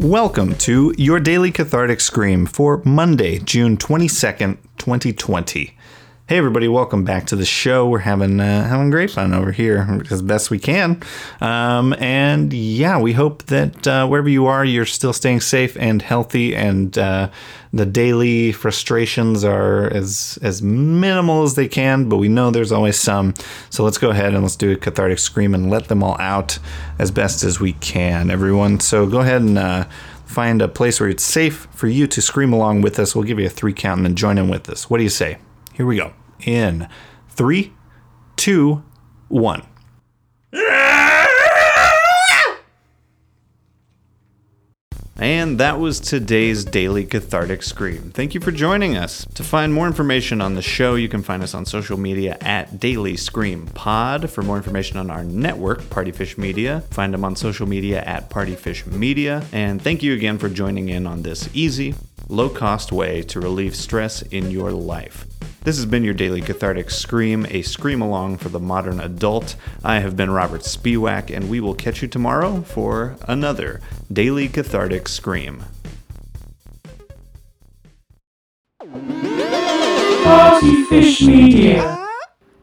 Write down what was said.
Welcome to your daily cathartic scream for Monday, June 22nd, 2020. Hey everybody, welcome back to the show. We're having uh, having great fun over here as best we can, um, and yeah, we hope that uh, wherever you are, you're still staying safe and healthy, and uh, the daily frustrations are as as minimal as they can. But we know there's always some, so let's go ahead and let's do a cathartic scream and let them all out as best as we can, everyone. So go ahead and uh, find a place where it's safe for you to scream along with us. We'll give you a three count and then join in with us. What do you say? Here we go. In three, two, one. And that was today's Daily Cathartic Scream. Thank you for joining us. To find more information on the show, you can find us on social media at Daily Scream Pod. For more information on our network, Partyfish Media, find them on social media at Partyfish Media. And thank you again for joining in on this easy, low cost way to relieve stress in your life. This has been your daily cathartic scream, a scream along for the modern adult. I have been Robert Spiewak, and we will catch you tomorrow for another daily cathartic scream. Partyfish Media.